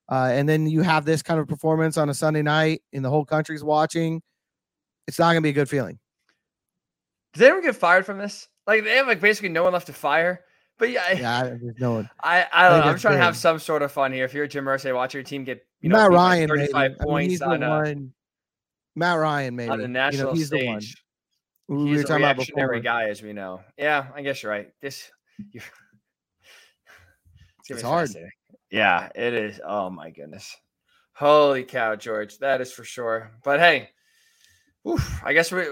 uh, and then you have this kind of performance on a Sunday night and the whole country's watching, it's not going to be a good feeling. Does anyone get fired from this? Like they have like basically no one left to fire. But yeah, yeah, there's no one. I I don't I know. I'm trying to have some sort of fun here. If you're Jim Irsay, watch your team get you know Matt Ryan 35 points I mean, on a, Matt Ryan maybe on the national you know, he's stage. The one. We he's were talking a reactionary guy, as we know. Yeah, I guess you're right. This you're, it's, hard. Yeah, it is. Oh my goodness. Holy cow, George. That is for sure. But hey, oof, I guess we,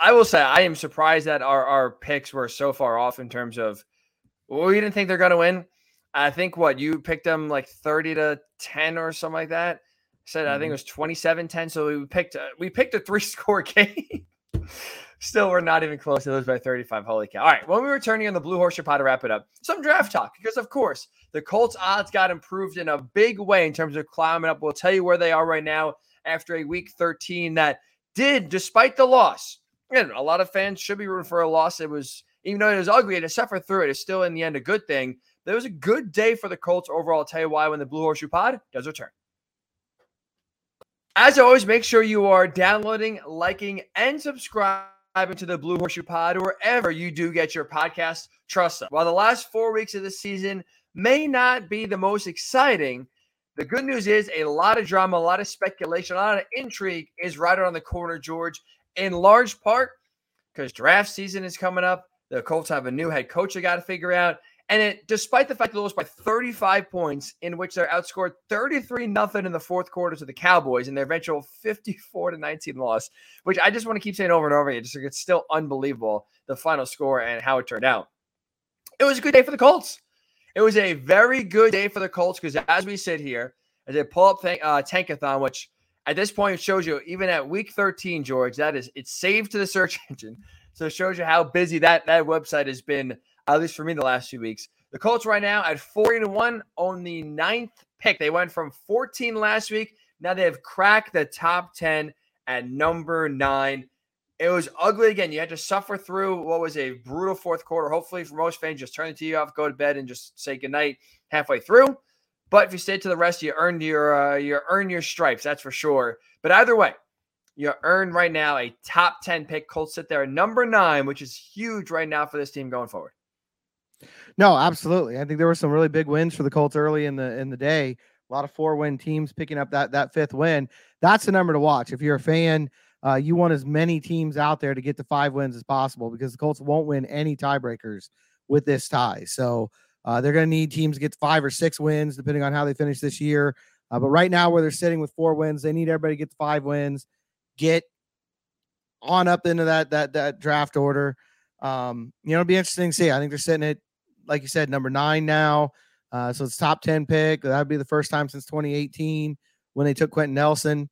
I will say I am surprised that our, our picks were so far off in terms of well, we didn't think they're going to win. I think what you picked them like 30 to 10 or something like that. I said mm-hmm. I think it mm-hmm. was 27 10. So we picked a, we picked a three score game. Still, we're not even close to those by 35. Holy cow. All right. When we returning on the Blue Horseshoe Pod to wrap it up, some draft talk because, of course, the Colts odds got improved in a big way in terms of climbing up. We'll tell you where they are right now after a week 13 that did, despite the loss. And a lot of fans should be rooting for a loss. It was, even though it was ugly and to suffer through it, it's still in the end a good thing. There was a good day for the Colts overall. I'll tell you why when the Blue Horseshoe Pod does return. As always, make sure you are downloading, liking, and subscribing to the Blue Horseshoe Pod wherever you do get your podcast. Trust us. While the last four weeks of the season may not be the most exciting, the good news is a lot of drama, a lot of speculation, a lot of intrigue is right around the corner, George, in large part because draft season is coming up. The Colts have a new head coach they got to figure out. And it, despite the fact they lost by 35 points, in which they're outscored 33 nothing in the fourth quarter to the Cowboys in their eventual 54 to 19 loss, which I just want to keep saying over and over again. Just it's still unbelievable the final score and how it turned out. It was a good day for the Colts. It was a very good day for the Colts because as we sit here, as they pull up th- uh, Tankathon, which at this point shows you even at week 13, George, that is it's saved to the search engine. So it shows you how busy that that website has been at least for me the last few weeks. The Colts right now at 40 to 1 on the ninth pick. They went from 14 last week. Now they have cracked the top 10 at number nine. It was ugly again. You had to suffer through what was a brutal fourth quarter. Hopefully, for most fans, just turn the TV off, go to bed, and just say goodnight halfway through. But if you stayed to the rest, you earned your uh, you earned your stripes. That's for sure. But either way, you earned right now a top ten pick. Colts sit there at number nine, which is huge right now for this team going forward. No, absolutely. I think there were some really big wins for the Colts early in the in the day. A lot of four win teams picking up that that fifth win. That's the number to watch. If you're a fan, uh, you want as many teams out there to get to five wins as possible because the Colts won't win any tiebreakers with this tie. So uh, they're going to need teams to get five or six wins depending on how they finish this year. Uh, but right now, where they're sitting with four wins, they need everybody to get to five wins, get on up into that that that draft order. Um, you know, it'll be interesting to see. I think they're sitting at, like you said, number nine now. Uh, so it's top 10 pick. That would be the first time since 2018 when they took Quenton Nelson.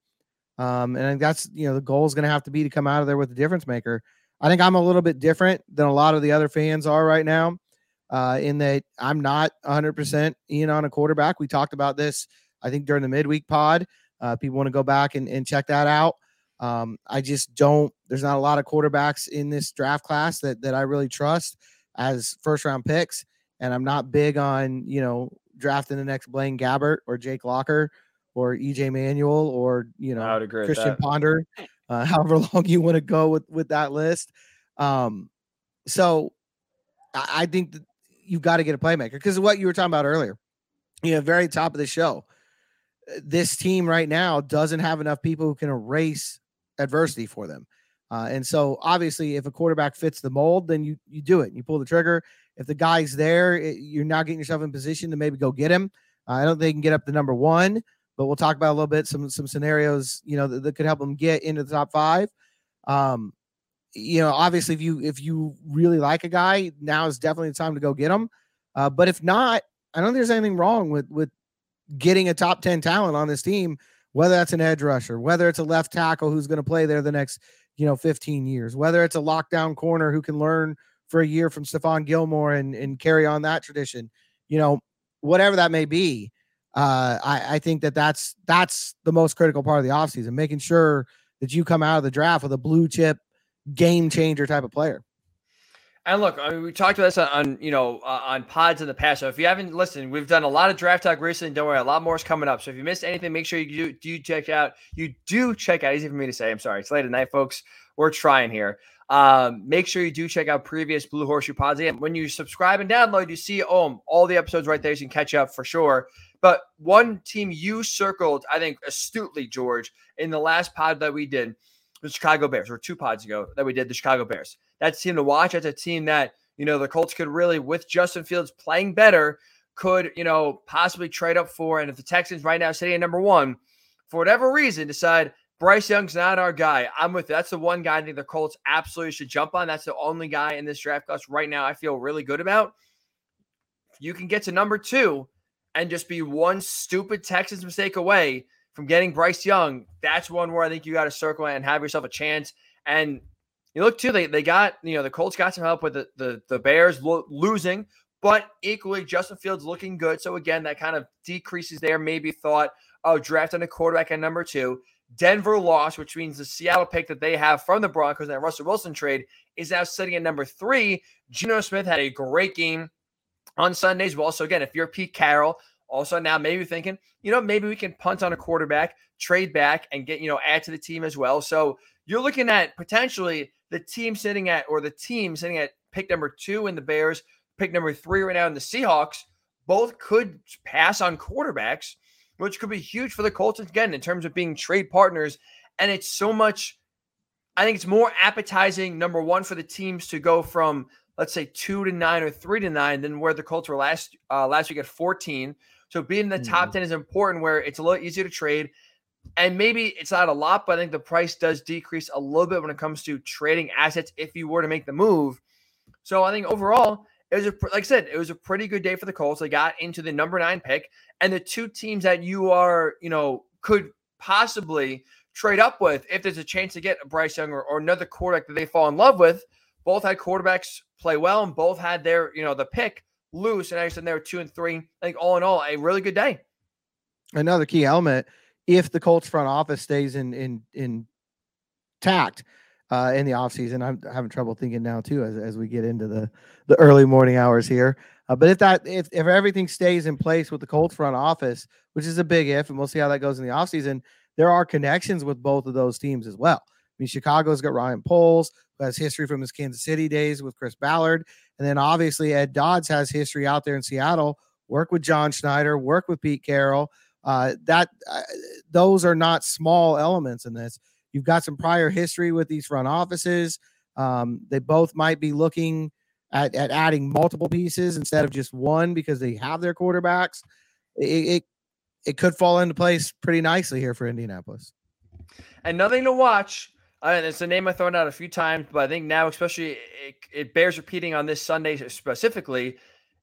Um, and that's, you know, the goal is going to have to be to come out of there with a difference maker. I think I'm a little bit different than a lot of the other fans are right now, uh, in that I'm not 100% in on a quarterback. We talked about this, I think, during the midweek pod. Uh, people want to go back and, and check that out. Um, I just don't, there's not a lot of quarterbacks in this draft class that, that I really trust as first round picks and I'm not big on you know drafting the next Blaine Gabbert or Jake Locker or EJ Manuel or you know Christian Ponder, uh, however long you want to go with with that list. Um, so I, I think that you've got to get a playmaker because of what you were talking about earlier. You know, very top of the show. This team right now doesn't have enough people who can erase adversity for them. Uh, and so obviously, if a quarterback fits the mold, then you you do it. You pull the trigger. If the guy's there, it, you're now getting yourself in position to maybe go get him. Uh, I don't think they can get up to number one, but we'll talk about a little bit some some scenarios you know that, that could help them get into the top five. Um, you know, obviously, if you if you really like a guy, now is definitely the time to go get him. Uh, but if not, I don't think there's anything wrong with with getting a top ten talent on this team, whether that's an edge rusher, whether it's a left tackle who's going to play there the next you know 15 years whether it's a lockdown corner who can learn for a year from Stephon Gilmore and and carry on that tradition you know whatever that may be uh, I, I think that that's that's the most critical part of the offseason making sure that you come out of the draft with a blue chip game changer type of player and look, I mean, we talked about this on, on you know uh, on pods in the past. So if you haven't listened, we've done a lot of draft talk recently. Don't worry, a lot more is coming up. So if you missed anything, make sure you do, do check out. You do check out. Easy for me to say. I'm sorry. It's late at night, folks. We're trying here. Um, make sure you do check out previous Blue Horseshoe pods. And when you subscribe and download, you see oh, all the episodes right there. You can catch up for sure. But one team you circled, I think astutely, George, in the last pod that we did, the Chicago Bears, or two pods ago that we did, the Chicago Bears that's a team to watch. That's a team that, you know, the Colts could really, with Justin Fields playing better, could, you know, possibly trade up for. And if the Texans right now sitting at number one, for whatever reason, decide Bryce Young's not our guy, I'm with you. That's the one guy I think the Colts absolutely should jump on. That's the only guy in this draft class right now I feel really good about. You can get to number two and just be one stupid Texans mistake away from getting Bryce Young, that's one where I think you got to circle and have yourself a chance. And you look too, they, they got, you know, the Colts got some help with the, the, the Bears lo- losing, but equally Justin Fields looking good. So again, that kind of decreases their Maybe thought, oh, drafting a quarterback at number two. Denver lost, which means the Seattle pick that they have from the Broncos and that Russell Wilson trade is now sitting at number three. Geno Smith had a great game on Sundays. Well, so again, if you're Pete Carroll, also now maybe thinking, you know, maybe we can punt on a quarterback, trade back, and get, you know, add to the team as well. So you're looking at potentially the team sitting at, or the team sitting at pick number two in the Bears, pick number three right now in the Seahawks, both could pass on quarterbacks, which could be huge for the Colts again in terms of being trade partners. And it's so much, I think it's more appetizing, number one, for the teams to go from, let's say, two to nine or three to nine than where the Colts were last uh, last week at 14. So being in the top mm-hmm. 10 is important where it's a little easier to trade. And maybe it's not a lot, but I think the price does decrease a little bit when it comes to trading assets if you were to make the move. So I think overall, it was a like I said, it was a pretty good day for the Colts. They got into the number nine pick, and the two teams that you are, you know, could possibly trade up with if there's a chance to get a Bryce Young or, or another quarterback that they fall in love with. Both had quarterbacks play well, and both had their, you know, the pick loose. And I said they were two and three. I think all in all, a really good day. Another key element if the Colts front office stays in in in tact uh, in the offseason. I'm having trouble thinking now too as, as we get into the the early morning hours here. Uh, but if that if, if everything stays in place with the Colts front office, which is a big if, and we'll see how that goes in the offseason, there are connections with both of those teams as well. I mean, Chicago's got Ryan Poles, who has history from his Kansas City days with Chris Ballard. And then obviously Ed Dodds has history out there in Seattle, work with John Schneider, work with Pete Carroll. Uh, that uh, those are not small elements in this. You've got some prior history with these front offices. Um, they both might be looking at, at adding multiple pieces instead of just one because they have their quarterbacks. It, it, it could fall into place pretty nicely here for Indianapolis. And nothing to watch. Uh, it's a name I've thrown out a few times, but I think now, especially, it, it bears repeating on this Sunday specifically,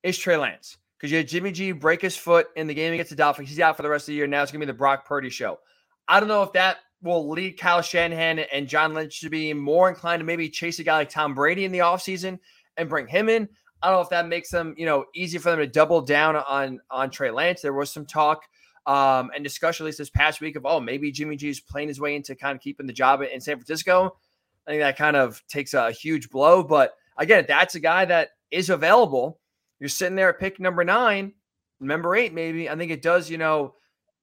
is Trey Lance. Because you had Jimmy G break his foot in the game against the Dolphins. He's out for the rest of the year. Now it's going to be the Brock Purdy show. I don't know if that will lead Kyle Shanahan and John Lynch to be more inclined to maybe chase a guy like Tom Brady in the offseason and bring him in. I don't know if that makes them, you know, easy for them to double down on on Trey Lance. There was some talk um, and discussion at least this past week of, oh, maybe Jimmy G is playing his way into kind of keeping the job in San Francisco. I think that kind of takes a huge blow. But again, that's a guy that is available. You're sitting there at pick number nine, number eight, maybe. I think it does, you know,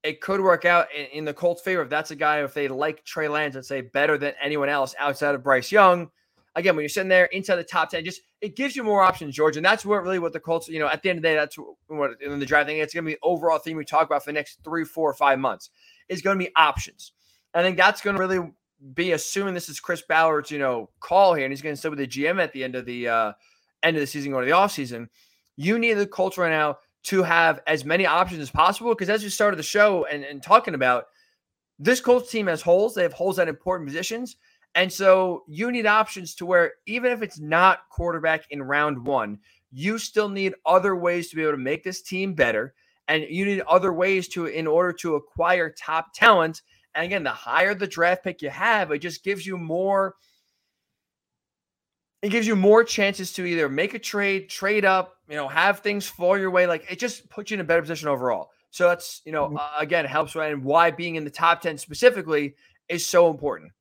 it could work out in, in the Colts' favor if that's a guy, if they like Trey Lance and say better than anyone else outside of Bryce Young. Again, when you're sitting there inside the top 10, just it gives you more options, George. And that's what really what the Colts, you know, at the end of the day, that's what in the draft thing, it's going to be the overall theme we talk about for the next three, four, or five months is going to be options. I think that's going to really be assuming this is Chris Ballard's, you know, call here, and he's going to sit with the GM at the end of the uh, end of the season going to the offseason. You need the Colts right now to have as many options as possible because as you started the show and, and talking about this Colts team has holes. They have holes at important positions. And so you need options to where even if it's not quarterback in round one, you still need other ways to be able to make this team better. And you need other ways to, in order to acquire top talent. And again, the higher the draft pick you have, it just gives you more. It gives you more chances to either make a trade, trade up, you know, have things fall your way. Like it just puts you in a better position overall. So that's, you know, uh, again, helps and why being in the top 10 specifically is so important.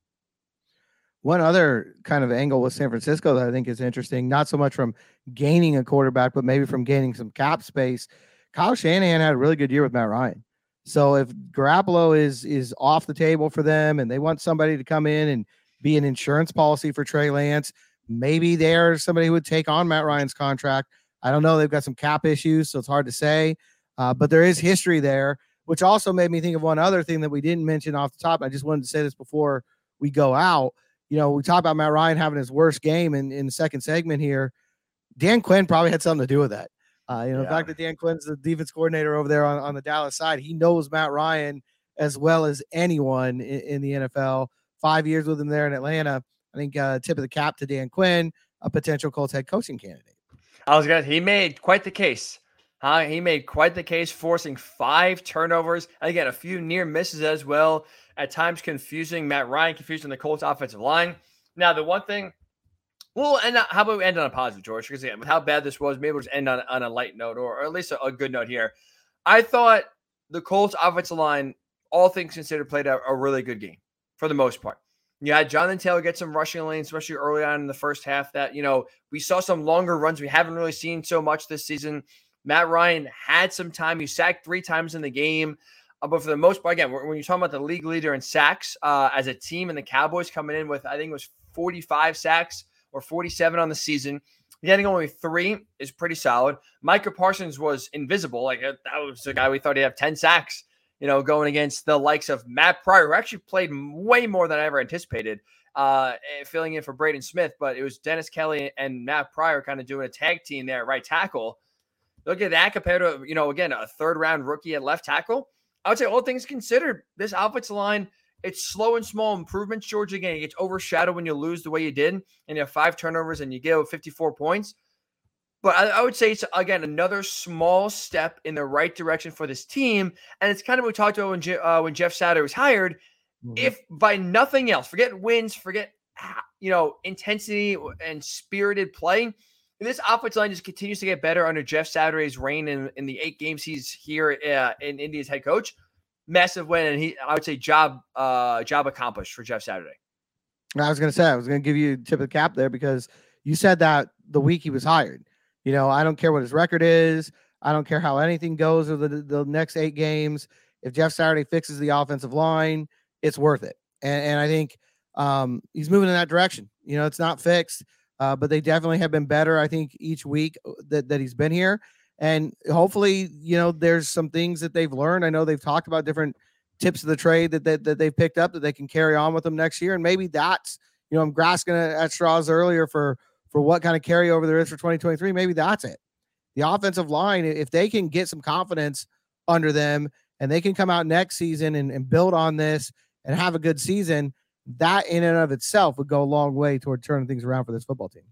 One other kind of angle with San Francisco that I think is interesting, not so much from gaining a quarterback, but maybe from gaining some cap space. Kyle Shanahan had a really good year with Matt Ryan. So if Garoppolo is is off the table for them and they want somebody to come in and be an insurance policy for Trey Lance, maybe they're somebody who would take on Matt Ryan's contract. I don't know. They've got some cap issues, so it's hard to say. Uh, but there is history there, which also made me think of one other thing that we didn't mention off the top. I just wanted to say this before we go out you know, we talk about Matt Ryan having his worst game in, in the second segment here. Dan Quinn probably had something to do with that. Uh, you know, yeah. the fact that Dan Quinn's the defense coordinator over there on, on the Dallas side, he knows Matt Ryan as well as anyone in, in the NFL. Five years with him there in Atlanta. I think uh, tip of the cap to Dan Quinn, a potential Colts head coaching candidate. I was gonna. He made quite the case. Huh? He made quite the case, forcing five turnovers. Again, a few near misses as well at times confusing Matt Ryan, confusing the Colts offensive line. Now, the one thing, well, and how about we end on a positive, George? Because again, with how bad this was, maybe we'll just end on, on a light note or, or at least a, a, good note here. I thought the Colts offensive line, all things considered, played a, a really good game for the most part. Had Jonathan Taylor get some rushing lanes, especially early on in the first half. That, you know, we saw some longer runs we haven't really seen so much this season. Matt Ryan had some time. He sacked three times in the game. Uh, but for the most part, again, when you're talking about the league leader in sacks uh, as a team and the Cowboys coming in with, I think it was 45 sacks or 47 on the season. Getting only three is pretty solid. Micah Parsons was invisible. Like uh, that was the guy we thought he'd have 10 sacks, you know, going against the likes of Matt Pryor, who actually played way more than I ever anticipated, uh, eh, filling in for Braden Smith. But it was Dennis Kelly and Matt Pryor kind of doing a tag team there at right tackle. Look at that compared to, you know, again, a third round rookie at left tackle. I would say all things considered, this offensive line, it's slow and small improvements. George again, it gets overshadowed when you lose the way you did, and you have five turnovers and you give 54 points. But I, I, would say it's again another small step in the right direction for this team, and it's kind of what we talked about when Je- uh, when Jeff Saturday was hired. Mm-hmm. If by nothing else, forget wins, forget you know intensity and spirited play and this offensive line just continues to get better under Jeff Saturday's reign in, in the eight games he's here uh, in India's head coach. Massive win, and he I would say job uh, job accomplished for Jeff Saturday. I was going to say, I was going to give you tip of the cap there because you said that the week he was hired. You know, I don't care what his record is. I don't care how anything goes over the, the next eight games. If Jeff Saturday fixes the offensive line, it's worth it. And, and I think um, he's moving in that direction. You know, it's not fixed, uh, but they definitely have been better. I think each week uh, that, that he's been here. And hopefully, you know, there's some things that they've learned. I know they've talked about different tips of the trade that, that, that they've picked up that they can carry on with them next year. And maybe that's, you know, I'm grasping at straws earlier for for what kind of carryover there is for 2023. Maybe that's it. The offensive line, if they can get some confidence under them and they can come out next season and, and build on this and have a good season, that in and of itself would go a long way toward turning things around for this football team.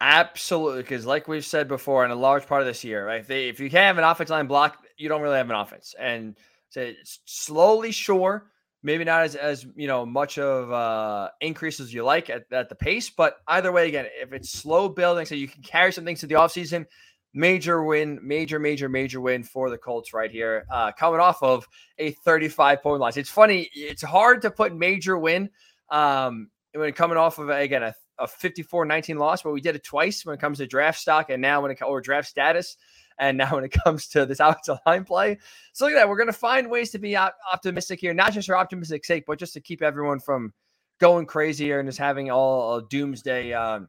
Absolutely, because like we've said before, in a large part of this year, right? If, they, if you can't have an offensive line block, you don't really have an offense. And so slowly, sure, maybe not as as you know much of uh you like at, at the pace, but either way, again, if it's slow building, so you can carry some things to the offseason, major win, major, major, major win for the Colts right here, uh, coming off of a 35 point loss. It's funny, it's hard to put major win um, when coming off of again a, a 54-19 loss, but we did it twice when it comes to draft stock and now when it or draft status. And now when it comes to this outside line play, so look at that. We're going to find ways to be optimistic here, not just for optimistic sake, but just to keep everyone from going crazy and just having all a doomsday um,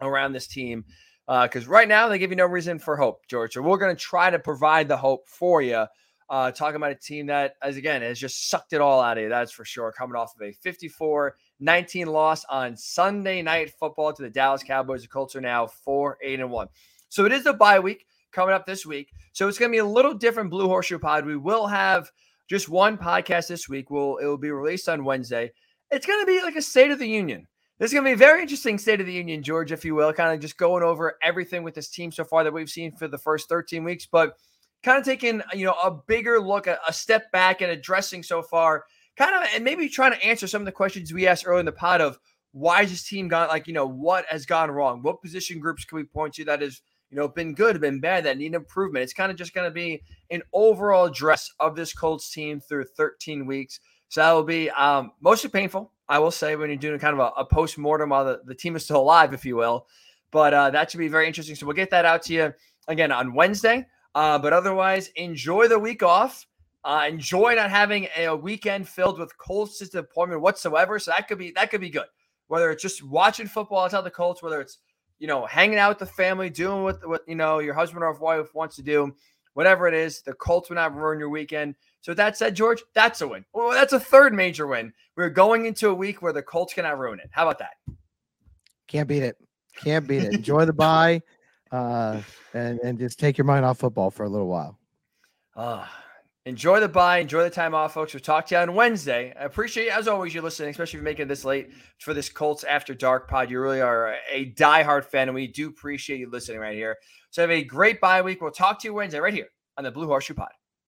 around this team. Because uh, right now they give you no reason for hope, George. So we're going to try to provide the hope for you uh, talking about a team that, as again, has just sucked it all out of you. That's for sure. Coming off of a 54 19 loss on Sunday night football to the Dallas Cowboys. The Colts are now 4 8 and 1. So it is a bye week coming up this week. So it's going to be a little different Blue Horseshoe Pod. We will have just one podcast this week. Will it will be released on Wednesday. It's going to be like a State of the Union. This is going to be a very interesting State of the Union, George, if you will, kind of just going over everything with this team so far that we've seen for the first 13 weeks. But kind of taking you know a bigger look, a, a step back, and addressing so far, kind of, and maybe trying to answer some of the questions we asked earlier in the pod of why has this team gone like you know what has gone wrong, what position groups can we point to that has you know been good, been bad, that need improvement. It's kind of just going to be an overall address of this Colts team through 13 weeks. So that will be um, mostly painful, I will say, when you're doing kind of a, a post mortem while the, the team is still alive, if you will. But uh, that should be very interesting. So we'll get that out to you again on Wednesday. Uh, but otherwise, enjoy the week off. Uh, enjoy not having a, weekend filled with Colts disappointment whatsoever. So that could be that could be good. Whether it's just watching football outside the Colts, whether it's you know hanging out with the family, doing what what you know your husband or wife wants to do, whatever it is, the Colts will not ruin your weekend. So with that said, George, that's a win. Well, that's a third major win. We're going into a week where the Colts cannot ruin it. How about that? Can't beat it. Can't beat it. Enjoy the bye uh, and and just take your mind off football for a little while. Uh, enjoy the bye, enjoy the time off, folks. We'll talk to you on Wednesday. I appreciate, as always, you listening, especially if you're making this late for this Colts After Dark pod. You really are a diehard fan, and we do appreciate you listening right here. So have a great bye week. We'll talk to you Wednesday right here on the Blue Horseshoe Pod.